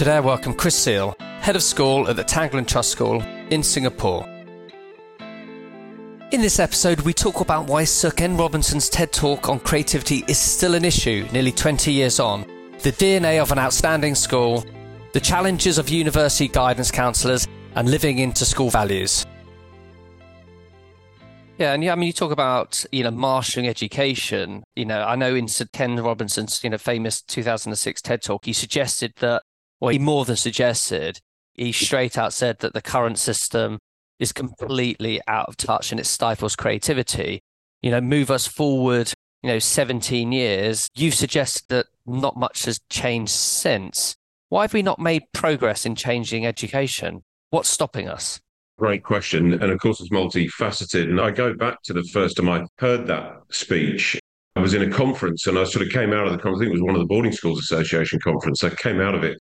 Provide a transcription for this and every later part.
Today I welcome Chris Seal, Head of School at the Tanglin Trust School in Singapore. In this episode, we talk about why Sir Ken Robinson's TED Talk on creativity is still an issue nearly 20 years on, the DNA of an outstanding school, the challenges of university guidance counsellors, and living into school values. Yeah, and yeah, I mean, you talk about you know marshalling education. You know, I know in Sir Ken Robinson's you know famous 2006 TED Talk, he suggested that, or he more than suggested, he straight out said that the current system is completely out of touch and it stifles creativity. You know, move us forward, you know, 17 years. You suggest that not much has changed since. Why have we not made progress in changing education? What's stopping us? Great question. And of course, it's multifaceted. And I go back to the first time I heard that speech. I was in a conference and I sort of came out of the conference. I think it was one of the Boarding Schools Association conference. I came out of it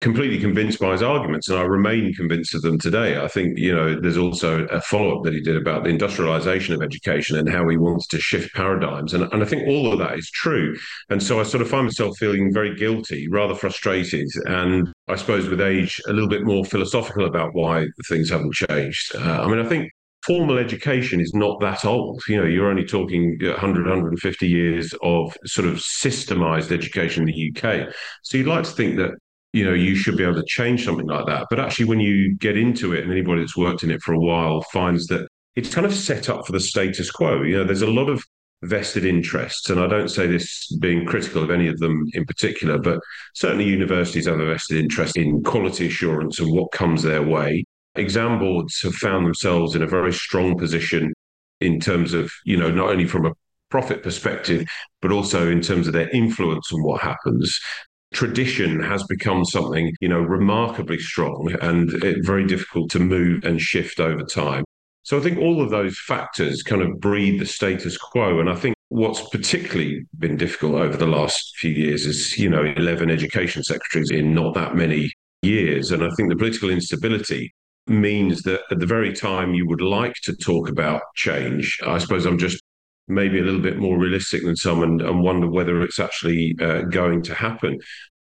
completely convinced by his arguments, and I remain convinced of them today. I think you know there's also a follow up that he did about the industrialization of education and how he wants to shift paradigms, and, and I think all of that is true. And so I sort of find myself feeling very guilty, rather frustrated, and I suppose with age a little bit more philosophical about why things haven't changed. Uh, I mean, I think formal education is not that old. You know, you're only talking 100, 150 years of sort of systemized education in the UK. So you'd like to think that you know you should be able to change something like that. But actually when you get into it and anybody that's worked in it for a while finds that it's kind of set up for the status quo. You know there's a lot of vested interests and i don't say this being critical of any of them in particular but certainly universities have a vested interest in quality assurance and what comes their way. Exam boards have found themselves in a very strong position in terms of you know not only from a profit perspective, but also in terms of their influence on what happens tradition has become something, you know, remarkably strong and very difficult to move and shift over time. So I think all of those factors kind of breed the status quo. And I think what's particularly been difficult over the last few years is, you know, 11 education secretaries in not that many years. And I think the political instability means that at the very time you would like to talk about change, I suppose I'm just maybe a little bit more realistic than some and, and wonder whether it's actually uh, going to happen.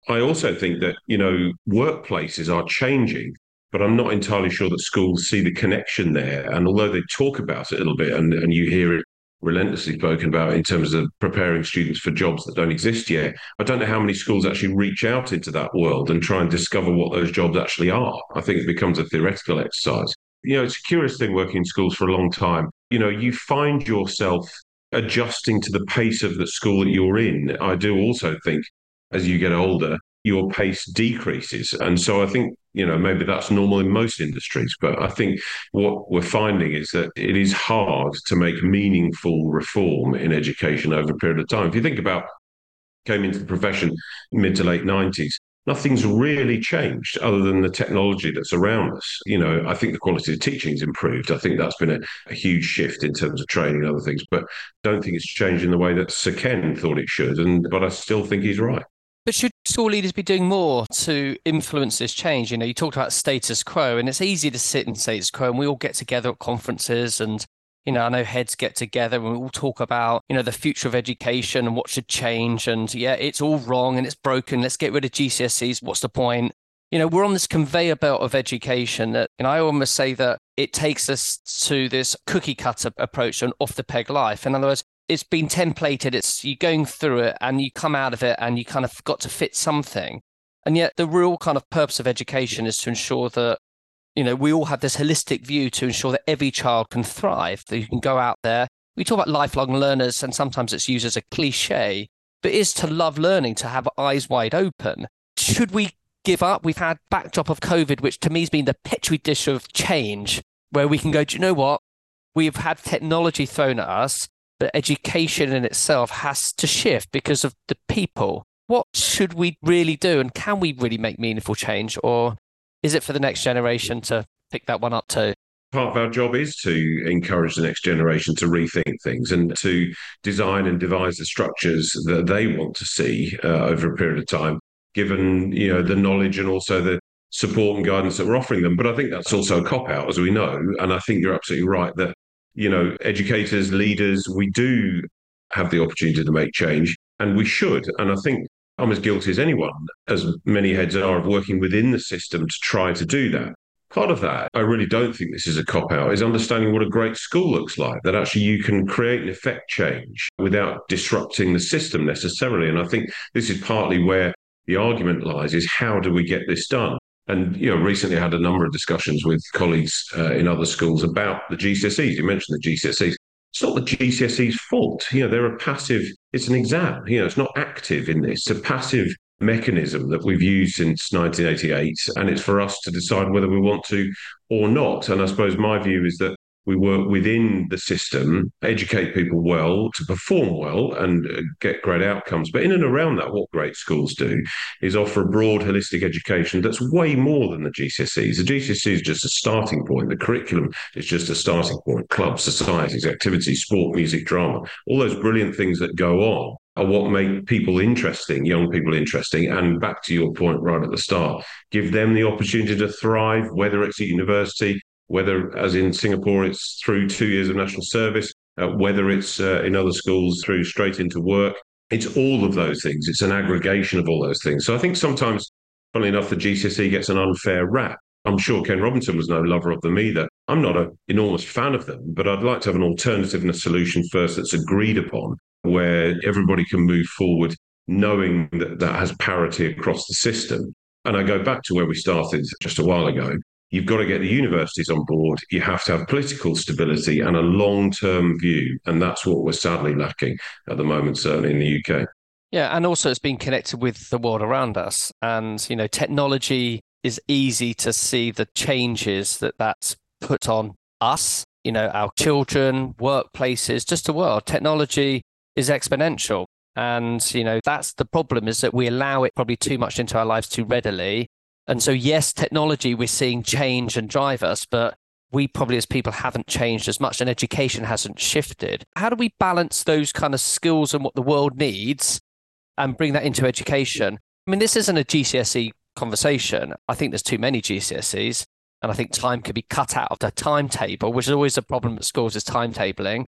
I also think that, you know, workplaces are changing, but I'm not entirely sure that schools see the connection there. And although they talk about it a little bit and, and you hear it relentlessly spoken about in terms of preparing students for jobs that don't exist yet. I don't know how many schools actually reach out into that world and try and discover what those jobs actually are. I think it becomes a theoretical exercise. You know, it's a curious thing working in schools for a long time. You know, you find yourself adjusting to the pace of the school that you're in. I do also think as you get older, your pace decreases. And so I think, you know, maybe that's normal in most industries. But I think what we're finding is that it is hard to make meaningful reform in education over a period of time. If you think about came into the profession mid to late 90s, nothing's really changed other than the technology that's around us. You know, I think the quality of teaching's improved. I think that's been a, a, huge shift in terms of training and other things, but don't think it's changed in the way that Sir Ken thought it should. And but I still think he's right. But should school leaders be doing more to influence this change? You know, you talked about status quo, and it's easy to sit in status quo, and we all get together at conferences and you know, I know heads get together and we all talk about, you know, the future of education and what should change. And yeah, it's all wrong and it's broken. Let's get rid of GCSEs. What's the point? You know, we're on this conveyor belt of education that, and I almost say that it takes us to this cookie cutter approach and off the peg life. In other words, it's been templated. It's you're going through it and you come out of it and you kind of got to fit something. And yet the real kind of purpose of education is to ensure that you know, we all have this holistic view to ensure that every child can thrive, that you can go out there. We talk about lifelong learners, and sometimes it's used as a cliche, but is to love learning, to have eyes wide open. Should we give up? We've had backdrop of COVID, which to me has been the petri dish of change, where we can go, do you know what? We've had technology thrown at us, but education in itself has to shift because of the people. What should we really do? And can we really make meaningful change? Or is it for the next generation to pick that one up too? Part of our job is to encourage the next generation to rethink things and to design and devise the structures that they want to see uh, over a period of time, given you know the knowledge and also the support and guidance that we're offering them. But I think that's also a cop out, as we know. And I think you're absolutely right that you know educators, leaders, we do have the opportunity to make change, and we should. And I think I'm as guilty as anyone, as many heads are, of working within the system to try to do that. Part of that, I really don't think this is a cop out, is understanding what a great school looks like, that actually you can create and effect change without disrupting the system necessarily. And I think this is partly where the argument lies is how do we get this done? And you know, recently I had a number of discussions with colleagues uh, in other schools about the GCSEs. You mentioned the GCSEs. It's not the GCSE's fault. You know, they're a passive. It's an exam. You know, it's not active in this. It's a passive mechanism that we've used since 1988, and it's for us to decide whether we want to or not. And I suppose my view is that we work within the system, educate people well to perform well and uh, get great outcomes. But in and around that, what great schools do is offer a broad, holistic education that's way more than the GCSEs. The GCSE is just a starting point. The curriculum is just a starting point. Clubs, societies, activities, sport, music, drama, all those brilliant things that go on are what make people interesting, young people interesting. And back to your point right at the start, give them the opportunity to thrive, whether it's at university, whether, as in Singapore, it's through two years of national service, uh, whether it's uh, in other schools through straight into work. It's all of those things. It's an aggregation of all those things. So I think sometimes, funnily enough, the GCSE gets an unfair rap. I'm sure Ken Robinson was no lover of them either. I'm not an enormous fan of them, but I'd like to have an alternative and a solution first that's agreed upon, where everybody can move forward knowing that that has parity across the system. And I go back to where we started just a while ago. You've got to get the universities on board. You have to have political stability and a long term view. And that's what we're sadly lacking at the moment, certainly in the UK. Yeah. And also, it's being connected with the world around us. And, you know, technology is easy to see the changes that that's put on us, you know, our children, workplaces, just the world. Technology is exponential. And, you know, that's the problem is that we allow it probably too much into our lives too readily. And so, yes, technology we're seeing change and drive us, but we probably as people haven't changed as much and education hasn't shifted. How do we balance those kind of skills and what the world needs and bring that into education? I mean, this isn't a GCSE conversation. I think there's too many GCSEs. And I think time could be cut out of the timetable, which is always a problem at schools is timetabling,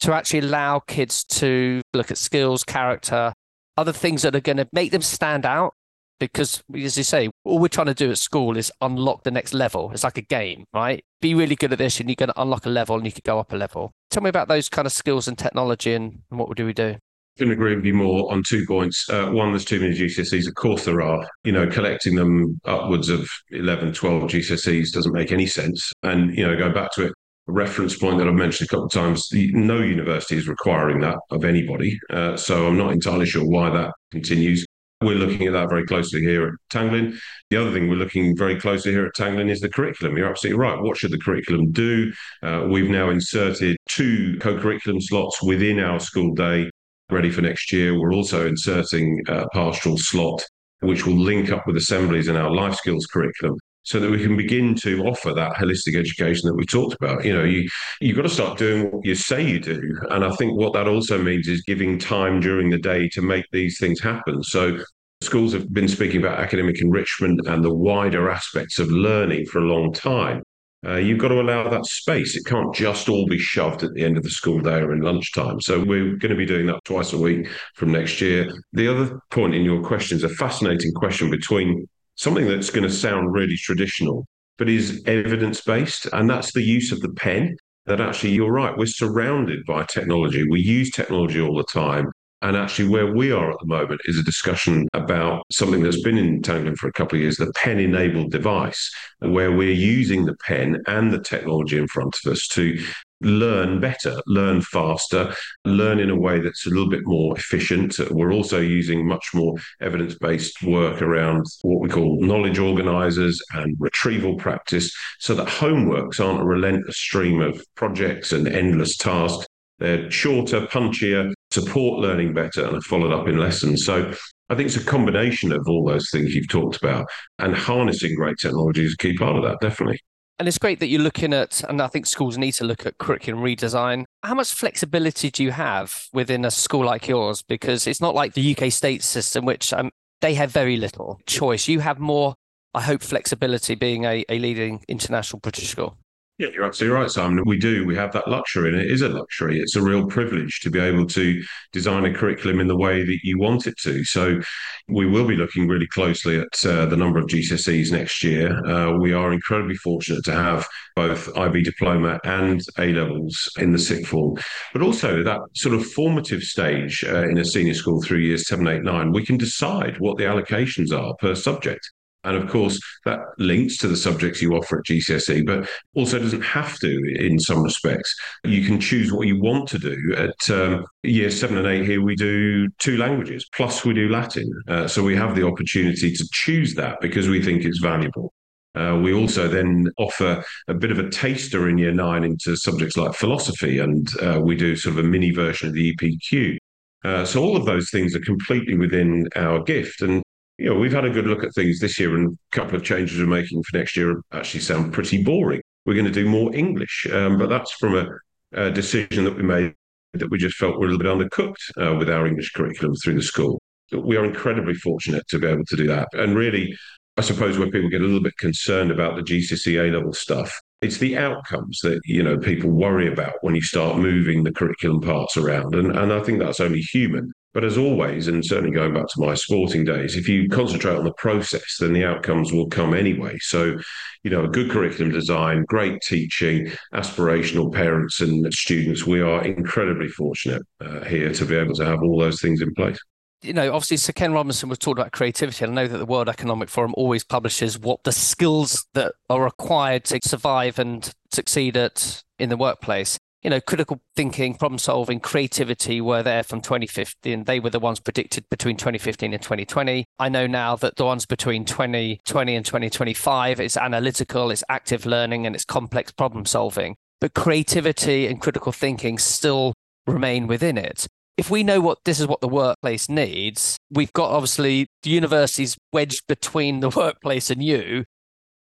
to actually allow kids to look at skills, character, other things that are going to make them stand out because as you say all we're trying to do at school is unlock the next level it's like a game right be really good at this and you're going to unlock a level and you could go up a level tell me about those kind of skills and technology and, and what do we do couldn't agree with you more on two points. Uh, one, there's too many GCSEs. Of course, there are. You know, collecting them upwards of 11, 12 GCSEs doesn't make any sense. And, you know, going back to it, a reference point that I've mentioned a couple of times, no university is requiring that of anybody. Uh, so I'm not entirely sure why that continues. We're looking at that very closely here at Tanglin. The other thing we're looking very closely here at Tanglin is the curriculum. You're absolutely right. What should the curriculum do? Uh, we've now inserted two co curriculum slots within our school day ready for next year. We're also inserting a pastoral slot, which will link up with assemblies in our life skills curriculum so that we can begin to offer that holistic education that we talked about. You know, you you've got to start doing what you say you do, and I think what that also means is giving time during the day to make these things happen. So. Schools have been speaking about academic enrichment and the wider aspects of learning for a long time. Uh, you've got to allow that space. It can't just all be shoved at the end of the school day or in lunchtime. So we're going to be doing that twice a week from next year. The other point in your question is a fascinating question between something that's going to sound really traditional, but is evidence based. And that's the use of the pen. That actually, you're right, we're surrounded by technology. We use technology all the time. And actually, where we are at the moment is a discussion about something that's been in for a couple of years the pen enabled device, where we're using the pen and the technology in front of us to learn better, learn faster, learn in a way that's a little bit more efficient. We're also using much more evidence based work around what we call knowledge organizers and retrieval practice so that homeworks aren't a relentless stream of projects and endless tasks. They're shorter, punchier, support learning better, and are followed up in lessons. So I think it's a combination of all those things you've talked about, and harnessing great technology is a key part of that, definitely. And it's great that you're looking at, and I think schools need to look at curriculum redesign. How much flexibility do you have within a school like yours? Because it's not like the UK state system, which um, they have very little choice. You have more, I hope, flexibility being a, a leading international British school. Yeah, you're absolutely right, Simon. We do. We have that luxury, and it is a luxury. It's a real privilege to be able to design a curriculum in the way that you want it to. So, we will be looking really closely at uh, the number of GCSEs next year. Uh, we are incredibly fortunate to have both IB diploma and A levels in the sixth form, but also that sort of formative stage uh, in a senior school through years seven, eight, nine. We can decide what the allocations are per subject. And of course, that links to the subjects you offer at GCSE, but also doesn't have to in some respects. You can choose what you want to do. At um, year seven and eight, here we do two languages, plus we do Latin. Uh, so we have the opportunity to choose that because we think it's valuable. Uh, we also then offer a bit of a taster in year nine into subjects like philosophy, and uh, we do sort of a mini version of the EPQ. Uh, so all of those things are completely within our gift. And you know, we've had a good look at things this year, and a couple of changes we're making for next year actually sound pretty boring. We're going to do more English, um, but that's from a, a, decision that we made that we just felt were a little bit undercooked uh, with our English curriculum through the school. We are incredibly fortunate to be able to do that. And really, I suppose where people get a little bit concerned about the GCSE A level stuff, it's the outcomes that you know people worry about when you start moving the curriculum parts around, and and I think that's only human. But as always, and certainly going back to my sporting days, if you concentrate on the process, then the outcomes will come anyway. So, you know, a good curriculum design, great teaching, aspirational parents and students, we are incredibly fortunate uh, here to be able to have all those things in place you know, obviously, Sir Ken Robinson was talking about creativity. And I know that the World Economic Forum always publishes what the skills that are required to survive and succeed at in the workplace you know, critical thinking, problem solving, creativity were there from 2015. They were the ones predicted between 2015 and 2020. I know now that the ones between 2020 and 2025 is analytical, it's active learning, and it's complex problem solving. But creativity and critical thinking still remain within it. If we know what this is what the workplace needs, we've got obviously the universities wedged between the workplace and you.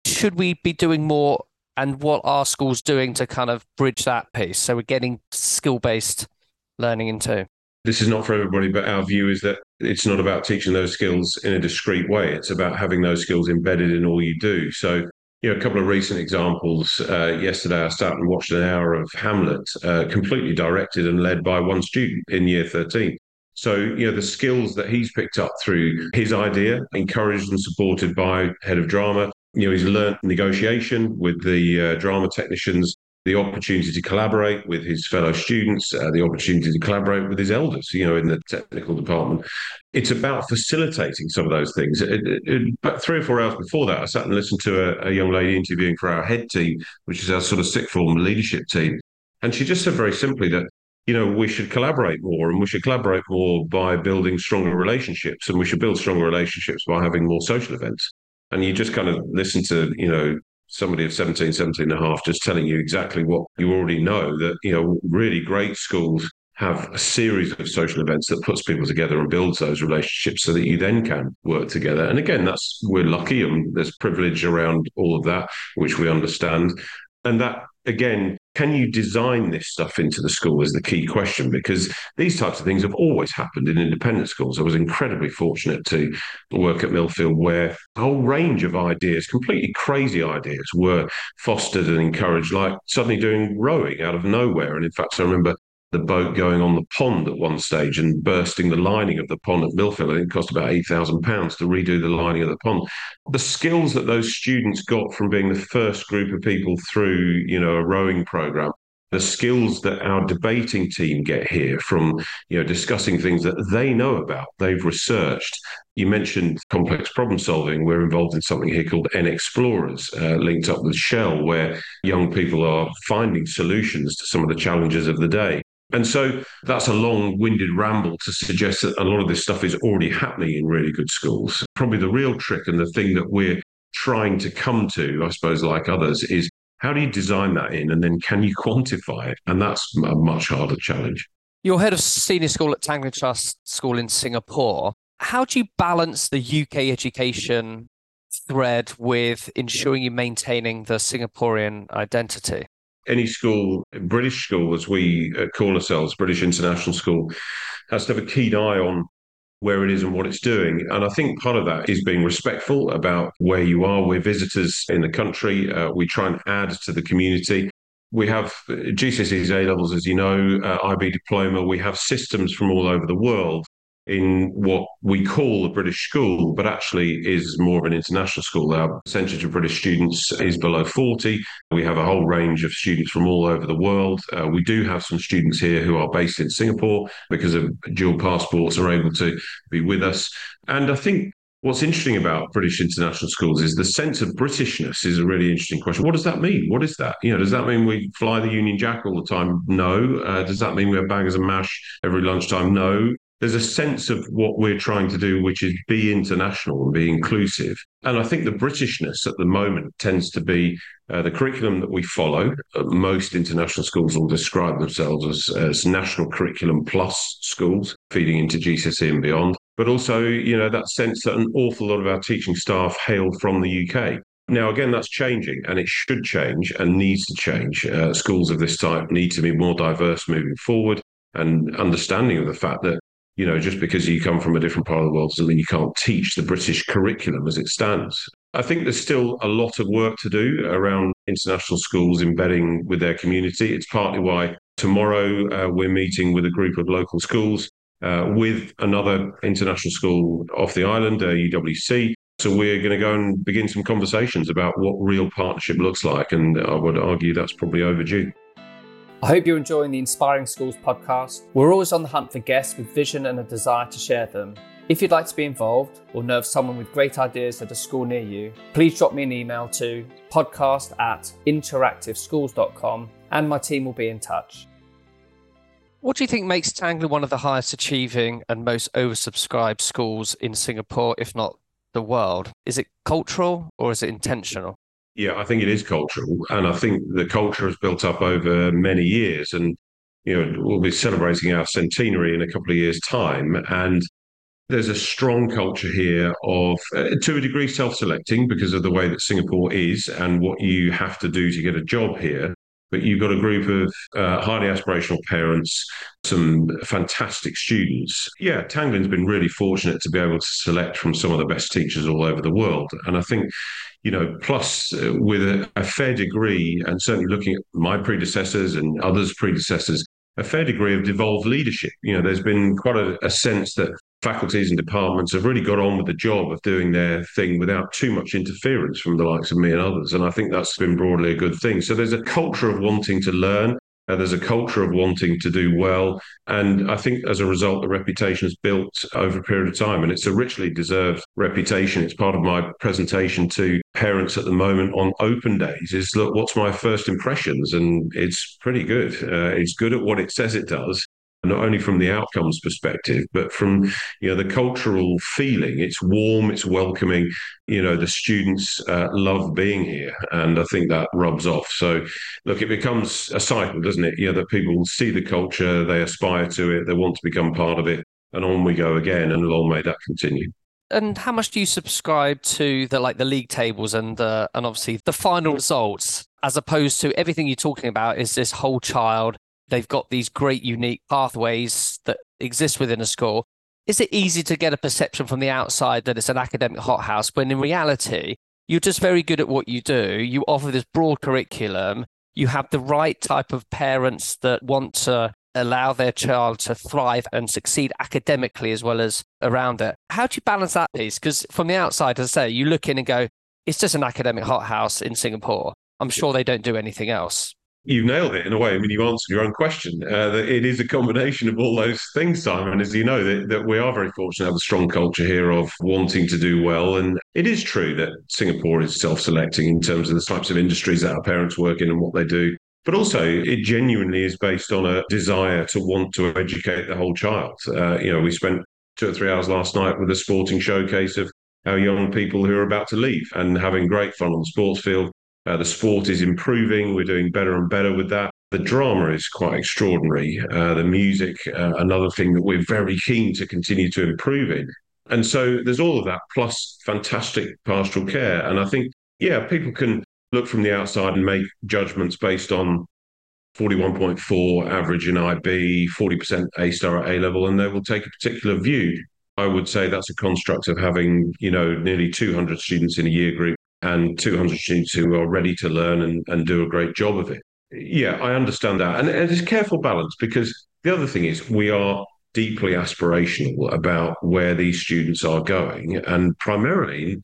Should we be doing more and what are schools doing to kind of bridge that piece? So we're getting skill based learning into. This is not for everybody, but our view is that it's not about teaching those skills in a discrete way. It's about having those skills embedded in all you do. So, you know, a couple of recent examples. Uh, yesterday, I sat and watched an hour of Hamlet, uh, completely directed and led by one student in year 13. So, you know, the skills that he's picked up through his idea, encouraged and supported by head of drama, you know, he's learned negotiation with the uh, drama technicians, the opportunity to collaborate with his fellow students, uh, the opportunity to collaborate with his elders, you know, in the technical department. It's about facilitating some of those things. It, it, it, but three or four hours before that, I sat and listened to a, a young lady interviewing for our head team, which is our sort of sixth form leadership team. And she just said very simply that you know, we should collaborate more and we should collaborate more by building stronger relationships and we should build stronger relationships by having more social events and you just kind of listen to you know somebody of 17 17 and a half just telling you exactly what you already know that you know really great schools have a series of social events that puts people together and builds those relationships so that you then can work together. And again that's we're lucky and there's privilege around all of that which we understand. And that again can you design this stuff into the school is the key question because these types of things have always happened in independent schools. I was incredibly fortunate to work at Millfield where a whole range of ideas, completely crazy ideas, were fostered and encouraged, like suddenly doing rowing out of nowhere. And in fact, I remember the boat going on the pond at one stage and bursting the lining of the pond at Millfield. I think it cost about £8,000 to redo the lining of the pond. The skills that those students got from being the first group of people through, you know, a rowing program, the skills that our debating team get here from, you know, discussing things that they know about, they've researched. You mentioned complex problem solving. We're involved in something here called NXplorers, uh, linked up with Shell, where young people are finding solutions to some of the challenges of the day. And so that's a long winded ramble to suggest that a lot of this stuff is already happening in really good schools. Probably the real trick and the thing that we're trying to come to, I suppose, like others, is how do you design that in and then can you quantify it? And that's a much harder challenge. You're head of senior school at Tanglin Trust School in Singapore. How do you balance the UK education thread with ensuring you're maintaining the Singaporean identity? Any school, British school, as we uh, call ourselves, British International School, has to have a keen eye on where it is and what it's doing. And I think part of that is being respectful about where you are. We're visitors in the country. Uh, we try and add to the community. We have GCSEs, A levels, as you know, uh, IB diploma. We have systems from all over the world in what we call a British school, but actually is more of an international school. Our percentage of British students is below 40. We have a whole range of students from all over the world. Uh, we do have some students here who are based in Singapore because of dual passports are able to be with us. And I think What's interesting about British international schools is the sense of Britishness is a really interesting question. What does that mean? What is that? You know, does that mean we fly the Union Jack all the time? No. Uh, does that mean we have bangers and mash every lunchtime? No there's a sense of what we're trying to do, which is be international and be inclusive. And I think the Britishness at the moment tends to be uh, the curriculum that we follow. Most international schools will describe themselves as, as national curriculum plus schools, feeding into GCSE and beyond. But also, you know, that sense that an awful lot of our teaching staff hail from the UK. Now, again, that's changing and it should change and needs to change. Uh, schools of this type need to be more diverse moving forward and understanding of the fact that you know, just because you come from a different part of the world doesn't mean you can't teach the British curriculum as it stands. I think there's still a lot of work to do around international schools embedding with their community. It's partly why tomorrow uh, we're meeting with a group of local schools uh, with another international school off the island, uh, UWC. So we're going to go and begin some conversations about what real partnership looks like. And I would argue that's probably overdue. I hope you're enjoying the Inspiring Schools podcast. We're always on the hunt for guests with vision and a desire to share them. If you'd like to be involved or know of someone with great ideas at a school near you, please drop me an email to podcast at interactiveschools.com and my team will be in touch. What do you think makes Tanglin one of the highest achieving and most oversubscribed schools in Singapore, if not the world? Is it cultural or is it intentional? Yeah, I think it is cultural. And I think the culture has built up over many years. And, you know, we'll be celebrating our centenary in a couple of years' time. And there's a strong culture here of, uh, to a degree, self selecting because of the way that Singapore is and what you have to do to get a job here. But you've got a group of uh, highly aspirational parents, some fantastic students. Yeah, Tanglin's been really fortunate to be able to select from some of the best teachers all over the world. And I think you know, plus uh, with a, a, fair degree, and certainly looking at my predecessors and others' predecessors, a fair degree of devolved leadership. You know, there's been quite a, a sense that faculties and departments have really got on with the job of doing their thing without too much interference from the likes of me and others. And I think that's been broadly a good thing. So there's a culture of wanting to learn uh, there's a culture of wanting to do well. And I think as a result, the reputation is built over a period of time. And it's a richly deserved reputation. It's part of my presentation to parents at the moment on open days is look, what's my first impressions? And it's pretty good. Uh, it's good at what it says it does not only from the outcomes perspective, but from you know the cultural feeling. It's warm, it's welcoming. You know, the students uh, love being here, and I think that rubs off. So, look, it becomes a cycle, doesn't it? You know, that people see the culture, they aspire to it, they want to become part of it, and on we go again, and long may that continue and how much do you subscribe to the like the league tables and uh, and obviously the final results as opposed to everything you're talking about is this whole child they've got these great unique pathways that exist within a school. Is it easy to get a perception from the outside that it's an academic hothouse when in reality, you're just very good at what you do? You offer this broad curriculum. You have the right type of parents that want to allow their child to thrive and succeed academically as well as around it. How do you balance that piece? Because from the outside, as I say, you look in and go, it's just an academic hothouse in Singapore. I'm sure they don't do anything else you've nailed it in a way. I mean, you've answered your own question. Uh, it is a combination of all those things, Simon. As you know, that, that we are very fortunate to have a strong culture here of wanting to do well. And it is true that Singapore is self selecting in terms of the types of industries that our parents work in and what they do. But also, it genuinely is based on a desire to want to educate the whole child. Uh, you know, we spent two or three hours last night with a sporting showcase of our young people who are about to leave and having great fun on the sports field uh, the sport is improving. We're doing better and better with that. The drama is quite extraordinary. Uh, the music, uh, another thing that we're very keen to continue to improve in. And so there's all of that plus fantastic pastoral care. And I think, yeah, people can look from the outside and make judgments based on 41.4 average in IB, 40% A star at A level, and they will take a particular view. I would say that's a construct of having, you know, nearly 200 students in a year group and 200 students who are ready to learn and, and do a great job of it. Yeah, I understand that. And, and it's careful balance because the other thing is we are deeply aspirational about where these students are going. And primarily,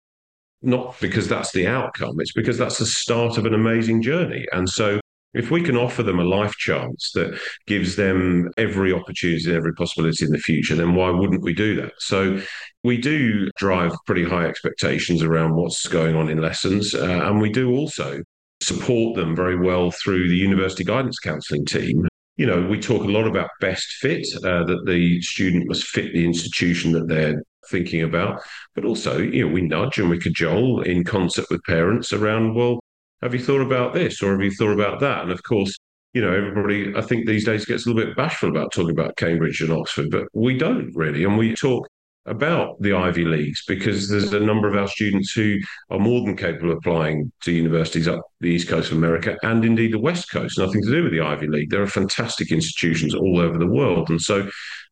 not because that's the outcome, it's because that's the start of an amazing journey. And so if we can offer them a life chance that gives them every opportunity and every possibility in the future, then why wouldn't we do that? So we do drive pretty high expectations around what's going on in lessons. Uh, and we do also support them very well through the university guidance counselling team. You know, we talk a lot about best fit, uh, that the student must fit the institution that they're thinking about, but also, you know, we nudge and we cajole in concert with parents around, well, have you thought about this or have you thought about that? And of course, you know, everybody, I think these days gets a little bit bashful about talking about Cambridge and Oxford, but we don't really. And we talk about the Ivy Leagues because there's a number of our students who are more than capable of applying to universities up the East Coast of America and indeed the West Coast. Nothing to do with the Ivy League. There are fantastic institutions all over the world. And so,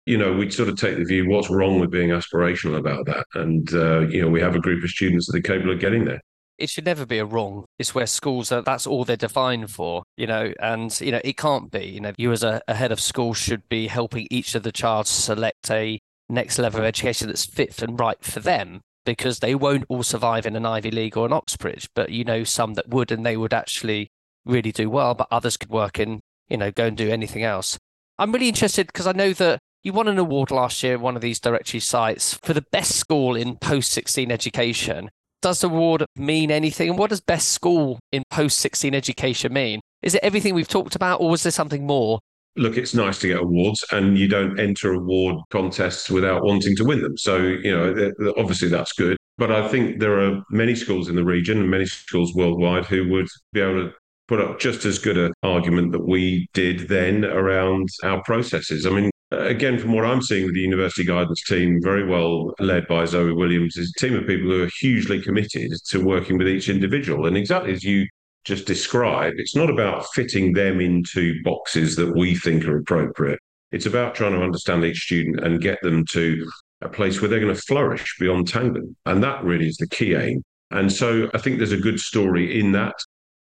you know, we sort of take the view what's wrong with being aspirational about that? And, uh, you know, we have a group of students that are capable of getting there it should never be a wrong. It's where schools are, that's all they're defined for, you know, and, you know, it can't be. You know, you as a, a head of school should be helping each of the child select a next level of hmm. education that's fit and right for them because they won't all survive in an Ivy League or an Oxbridge, but you know, some that would and they would actually really do well, but others could work in, you know, go and do anything else. I'm really interested because I know that you won an award last year, one of these directory sites, for the best school in post 16 education does the award mean anything? And what does best school in post 16 education mean? Is it everything we've talked about, or was there something more? Look, it's nice to get awards, and you don't enter award contests without wanting to win them. So, you know, obviously that's good. But I think there are many schools in the region and many schools worldwide who would be able to put up just as good an argument that we did then around our processes. I mean, Again, from what I'm seeing with the university guidance team, very well led by Zoe Williams, is a team of people who are hugely committed to working with each individual. And exactly as you just described, it's not about fitting them into boxes that we think are appropriate. It's about trying to understand each student and get them to a place where they're going to flourish beyond Tanglin. And that really is the key aim. And so I think there's a good story in that.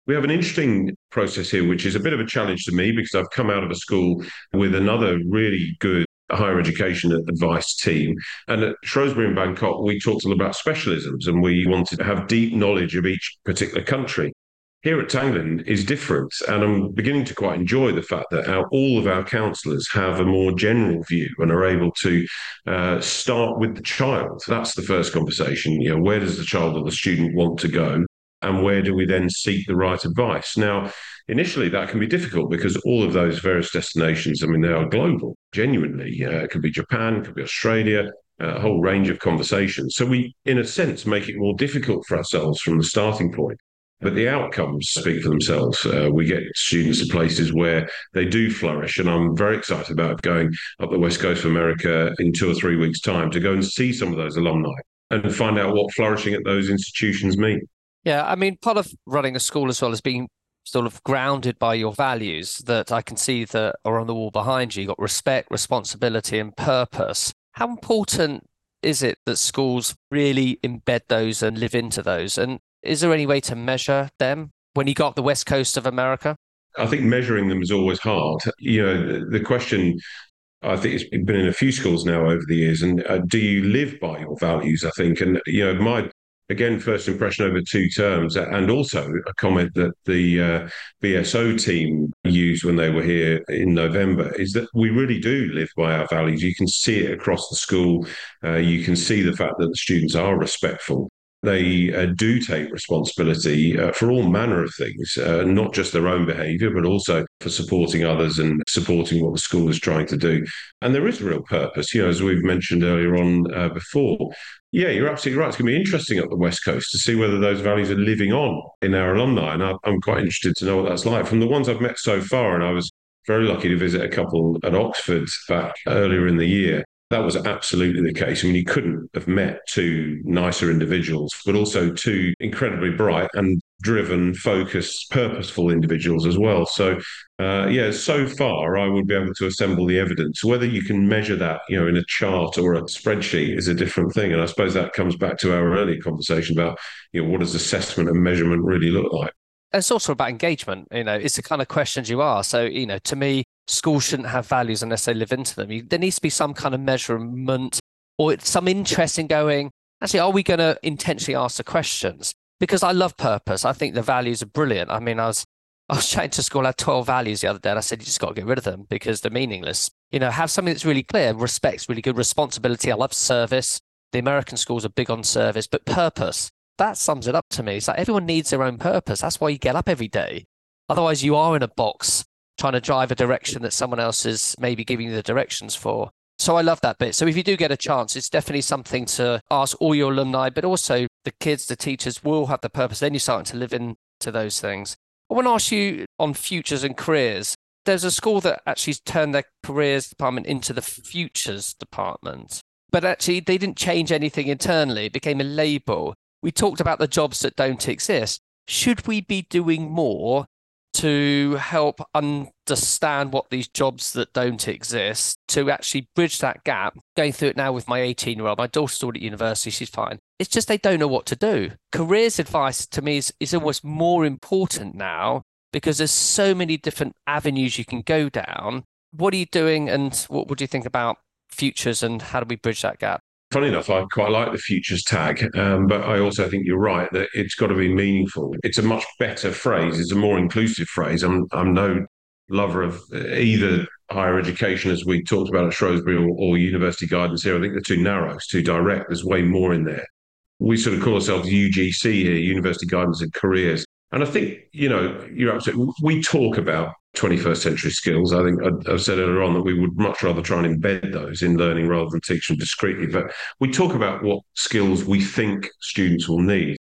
We have an interesting process here, which is a bit of a challenge to me because I've come out of a school with another really good higher education advice team. And at Shrewsbury and Bangkok, we talked a lot about specialisms and we wanted to have deep knowledge of each particular country. Here at Tanglin is different, and I'm beginning to quite enjoy the fact that our, all of our counsellors have a more general view and are able to uh, start with the child. That's the first conversation. You know, where does the child or the student want to go? and where do we then seek the right advice? Now, initially that can be difficult because all of those various destinations, I mean, they are global, genuinely. Uh, it could be Japan, it could be Australia, uh, a whole range of conversations. So we, in a sense, make it more difficult for ourselves from the starting point. But the outcomes speak for themselves. Uh, we get students to places where they do flourish. And I'm very excited about going up the West Coast of America in two or three weeks' time to go and see some of those alumni and find out what flourishing at those institutions mean. Yeah, I mean, part of running a school as well as being sort of grounded by your values that I can see that are on the wall behind you. You've got respect, responsibility, and purpose. How important is it that schools really embed those and live into those? And is there any way to measure them when you got the west coast of America? I think measuring them is always hard. You know, the question I think it's been in a few schools now over the years. And uh, do you live by your values? I think, and you know, my again, first impression over two terms, and also a comment that the uh, BSO team used when they were here in November is that we really do live by our values. You can see it across the school. Uh, you can see the fact that the students are respectful they uh, do take responsibility uh, for all manner of things, uh, not just their own behaviour, but also for supporting others and supporting what the school is trying to do. And there is a real purpose, you know, as we've mentioned earlier on uh, before. Yeah, you're absolutely right. It's going to be interesting up the West Coast to see whether those values are living on in our alumni. And I'm quite interested to know what that's like. From the ones I've met so far, and I was very lucky to visit a couple at Oxford back earlier in the year that was absolutely the case. I mean, you couldn't have met two nicer individuals, but also two incredibly bright and driven, focused, purposeful individuals as well. So, uh, yeah, so far I would be able to assemble the evidence. Whether you can measure that, you know, in a chart or a spreadsheet is a different thing. And I suppose that comes back to our earlier conversation about, you know, what does assessment and measurement really look like? It's also about engagement. You know, it's the kind of questions you ask. So, you know, to me, schools shouldn't have values unless they live into them. You, there needs to be some kind of measurement or some interest in going, actually, are we going to intentionally ask the questions? Because I love purpose. I think the values are brilliant. I mean, I was I was chatting to school, I had 12 values the other day, and I said, you just got to get rid of them because they're meaningless. You know, have something that's really clear. Respect's really good. Responsibility. I love service. The American schools are big on service, but purpose, that sums it up to me. It's like everyone needs their own purpose. That's why you get up every day. Otherwise, you are in a box trying to drive a direction that someone else is maybe giving you the directions for. So I love that bit. So if you do get a chance, it's definitely something to ask all your alumni, but also the kids, the teachers will have the purpose. Then you're starting to live into those things. I want to ask you on futures and careers. There's a school that actually turned their careers department into the futures department, but actually they didn't change anything internally. It became a label. We talked about the jobs that don't exist. Should we be doing more to help understand what these jobs that don't exist to actually bridge that gap. Going through it now with my 18 year old, my daughter's still at university, she's fine. It's just they don't know what to do. Careers advice to me is, is almost more important now because there's so many different avenues you can go down. What are you doing and what would you think about futures and how do we bridge that gap? Funny enough, I quite like the futures tag, um, but I also think you're right that it's got to be meaningful. It's a much better phrase. It's a more inclusive phrase. I'm I'm no lover of either higher education, as we talked about at Shrewsbury, or, or university guidance here. I think they're too narrow. It's too direct. There's way more in there. We sort of call ourselves UGC here, University Guidance and Careers. And I think, you know, you're absolutely, we talk about 21st century skills. I think I've said earlier on that we would much rather try and embed those in learning rather than teach them discretely. But we talk about what skills we think students will need.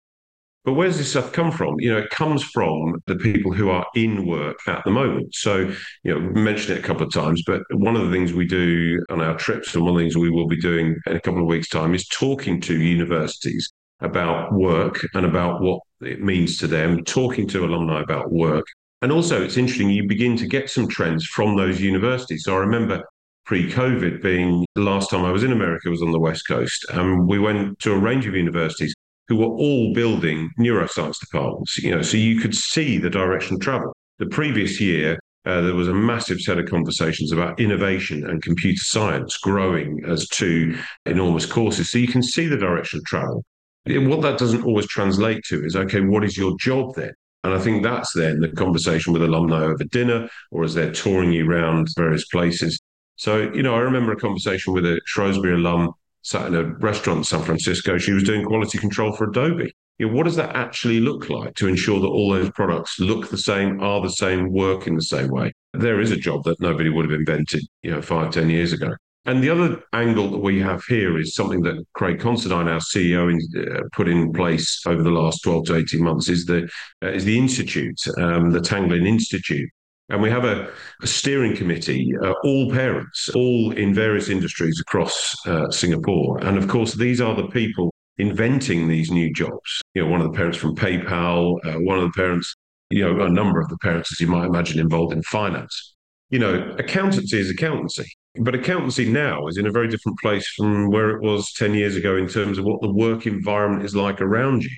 But where's this stuff come from? You know, it comes from the people who are in work at the moment. So, you know, mentioned it a couple of times, but one of the things we do on our trips and one of the things we will be doing in a couple of weeks' time is talking to universities about work and about what it means to them, talking to alumni about work. And also, it's interesting, you begin to get some trends from those universities. So I remember pre COVID being the last time I was in America was on the West Coast. And we went to a range of universities who were all building neuroscience departments, you know, so you could see the direction of travel. The previous year, uh, there was a massive set of conversations about innovation and computer science growing as two enormous courses. So you can see the direction of travel. What that doesn't always translate to is okay, what is your job then? And I think that's then the conversation with alumni over dinner or as they're touring you around various places. So, you know, I remember a conversation with a Shrewsbury alum sat in a restaurant in San Francisco. She was doing quality control for Adobe. You know, what does that actually look like to ensure that all those products look the same, are the same, work in the same way? There is a job that nobody would have invented, you know, five, ten years ago. And the other angle that we have here is something that Craig Considine, our CEO, in, uh, put in place over the last 12 to 18 months is the, uh, is the Institute, um, the Tanglin Institute. And we have a, a steering committee, uh, all parents, all in various industries across uh, Singapore. And of course, these are the people inventing these new jobs. You know, one of the parents from PayPal, uh, one of the parents, you know, a number of the parents, as you might imagine, involved in finance. You know, accountancy is accountancy. But accountancy now is in a very different place from where it was 10 years ago in terms of what the work environment is like around you.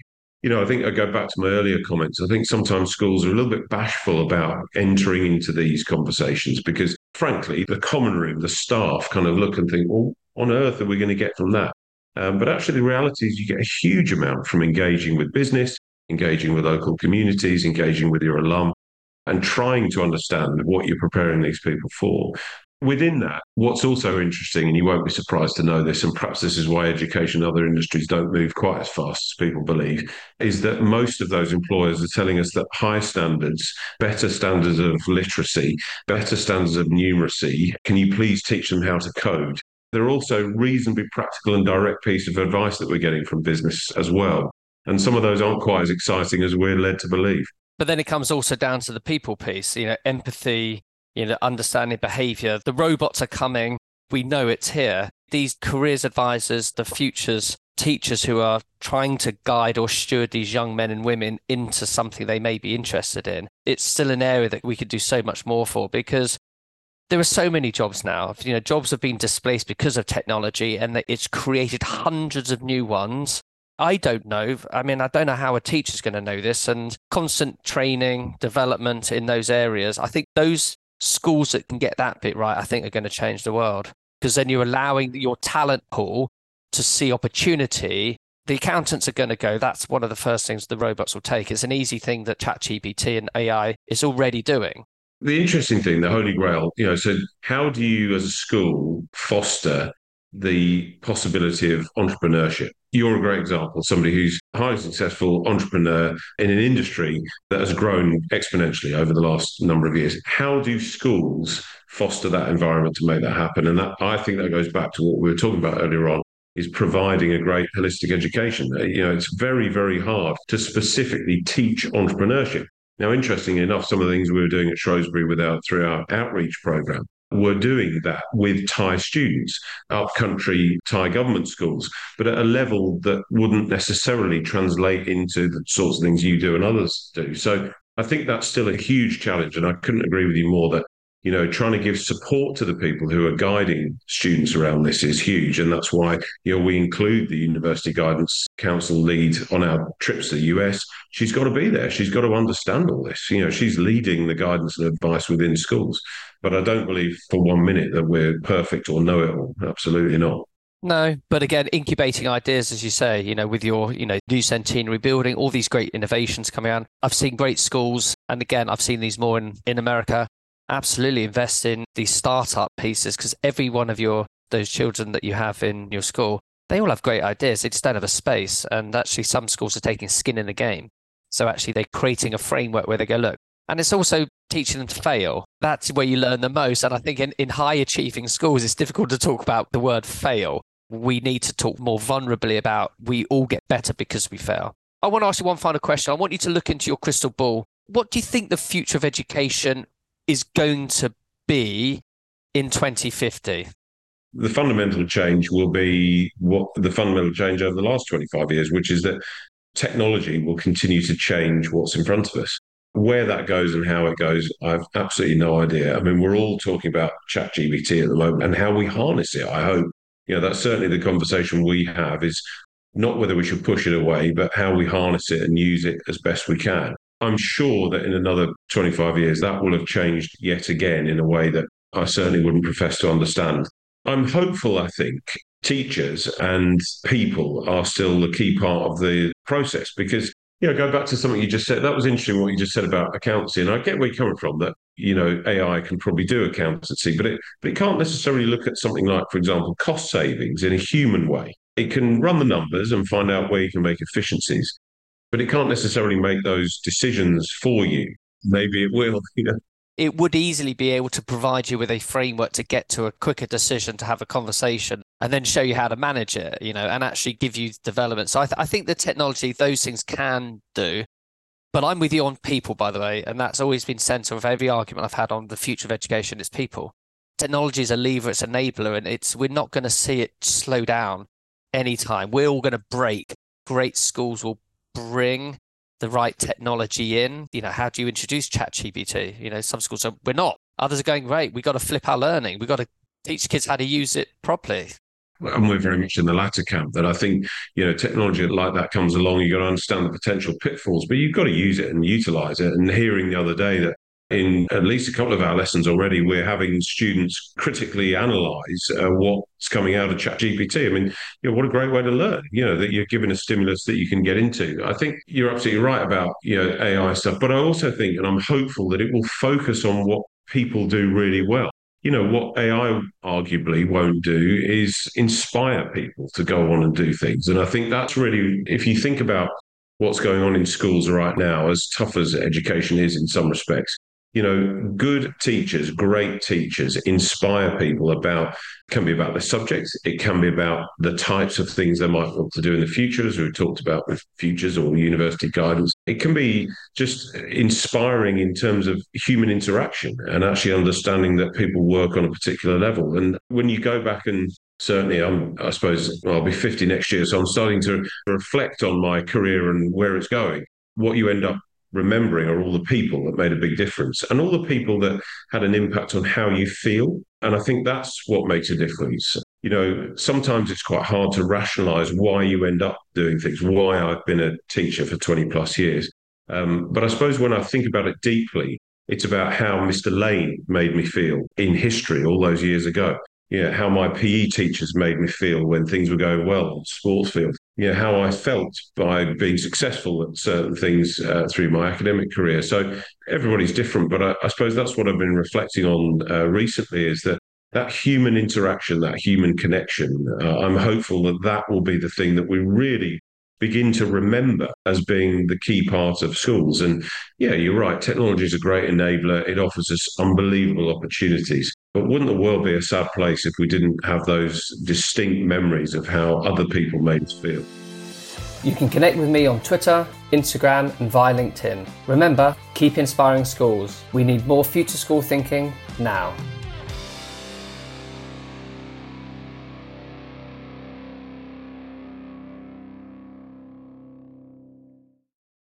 You know, I think I go back to my earlier comments. I think sometimes schools are a little bit bashful about entering into these conversations because, frankly, the common room, the staff kind of look and think, well, on earth are we going to get from that? Um, but actually, the reality is you get a huge amount from engaging with business, engaging with local communities, engaging with your alum, and trying to understand what you're preparing these people for within that, what's also interesting, and you won't be surprised to know this, and perhaps this is why education and other industries don't move quite as fast as people believe, is that most of those employers are telling us that high standards, better standards of literacy, better standards of numeracy, can you please teach them how to code? There are also reasonably practical and direct piece of advice that we're getting from business as well. And some of those aren't quite as exciting as we're led to believe. But then it comes also down to the people piece, you know, empathy, you know, understanding behavior. The robots are coming. We know it's here. These careers advisors, the futures teachers who are trying to guide or steward these young men and women into something they may be interested in, it's still an area that we could do so much more for because there are so many jobs now. You know, jobs have been displaced because of technology and it's created hundreds of new ones. I don't know. I mean, I don't know how a teacher's going to know this and constant training, development in those areas. I think those schools that can get that bit right, I think are going to change the world because then you're allowing your talent pool to see opportunity. The accountants are going to go, that's one of the first things the robots will take. It's an easy thing that ChatGPT and AI is already doing the interesting thing, the holy grail, you know, so how do you as a school foster the possibility of entrepreneurship? You're a great example, somebody who's highly successful entrepreneur in an industry that has grown exponentially over the last number of years. How do schools foster that environment to make that happen? And that I think that goes back to what we were talking about earlier on is providing a great holistic education. Uh, you know, it's very, very hard to specifically teach entrepreneurship. Now, interestingly enough, some of the things we were doing at Shrewsbury with our through our outreach program were doing that with Thai students, upcountry Thai government schools, but at a level that wouldn't necessarily translate into the sorts of things you do and others do. So I think that's still a huge challenge. And I couldn't agree with you more that you know, trying to give support to the people who are guiding students around this is huge. And that's why, you know, we include the University Guidance Council lead on our trips to the US. She's got to be there. She's got to understand all this. You know, she's leading the guidance and advice within schools. But I don't believe for one minute that we're perfect or know it all. Absolutely not. No, but again, incubating ideas, as you say, you know, with your, you know, new centenary building, all these great innovations coming out. I've seen great schools, and again, I've seen these more in, in America, absolutely invest in the startup pieces because every one of your those children that you have in your school, they all have great ideas. They just don't have a space. And actually, some schools are taking skin in the game. So actually, they're creating a framework where they go, look, and it's also teaching them to fail. That's where you learn the most. And I think in, in high achieving schools, it's difficult to talk about the word fail. We need to talk more vulnerably about we all get better because we fail. I want to ask you one final question. I want you to look into your crystal ball. What do you think the future of education is going to be in 2050? The fundamental change will be what the fundamental change over the last 25 years, which is that technology will continue to change what's in front of us. Where that goes and how it goes, I've absolutely no idea. I mean, we're all talking about ChatGPT at the moment and how we harness it. I hope, you know, that's certainly the conversation we have is not whether we should push it away, but how we harness it and use it as best we can. I'm sure that in another 25 years, that will have changed yet again in a way that I certainly wouldn't profess to understand. I'm hopeful, I think, teachers and people are still the key part of the process because you know, go back to something you just said. That was interesting what you just said about accountancy, and I get where you're coming from. That you know, AI can probably do accountancy, but it but it can't necessarily look at something like, for example, cost savings in a human way. It can run the numbers and find out where you can make efficiencies, but it can't necessarily make those decisions for you. Maybe it will, you know. It would easily be able to provide you with a framework to get to a quicker decision, to have a conversation, and then show you how to manage it, you know, and actually give you development. So I, th- I think the technology, those things can do. But I'm with you on people, by the way, and that's always been central of every argument I've had on the future of education. It's people. Technology is a lever, it's an enabler, and it's we're not going to see it slow down anytime. We're all going to break. Great schools will bring the right technology in. You know, how do you introduce ChatGPT? You know, some schools are we're not. Others are going, great, we've got to flip our learning. We've got to teach kids how to use it properly. And we're very much in the latter camp that I think, you know, technology like that comes along, you've got to understand the potential pitfalls, but you've got to use it and utilize it. And hearing the other day that in at least a couple of our lessons already, we're having students critically analyze uh, what's coming out of ChatGPT. I mean, you know, what a great way to learn, you know, that you're given a stimulus that you can get into. I think you're absolutely right about, you know, AI stuff, but I also think, and I'm hopeful that it will focus on what people do really well. You know, what AI arguably won't do is inspire people to go on and do things. And I think that's really, if you think about what's going on in schools right now, as tough as education is in some respects, you know, good teachers, great teachers inspire people about, can be about the subjects It can be about the types of things they might want to do in the future, as we talked about with futures or university guidance. It can be just inspiring in terms of human interaction and actually understanding that people work on a particular level. And when you go back and certainly I'm, I suppose I'll be 50 next year. So I'm starting to reflect on my career and where it's going. What you end up remembering are all the people that made a big difference and all the people that had an impact on how you feel. And I think that's what makes a difference. You know, sometimes it's quite hard to rationalize why you end up doing things, why I've been a teacher for 20 plus years. Um, but I suppose when I think about it deeply, it's about how Mr. Lane made me feel in history all those years ago you know, how my PE teachers made me feel when things were going well on sports field, you know, how I felt by being successful at certain things uh, through my academic career. So everybody's different, but I, I suppose that's what I've been reflecting on uh, recently is that that human interaction, that human connection. Uh, I'm hopeful that that will be the thing that we really begin to remember as being the key part of schools. And yeah, you're right. Technology is a great enabler. It offers us unbelievable opportunities. But wouldn't the world be a sad place if we didn't have those distinct memories of how other people made us feel? You can connect with me on Twitter, Instagram, and via LinkedIn. Remember, keep inspiring schools. We need more future school thinking now.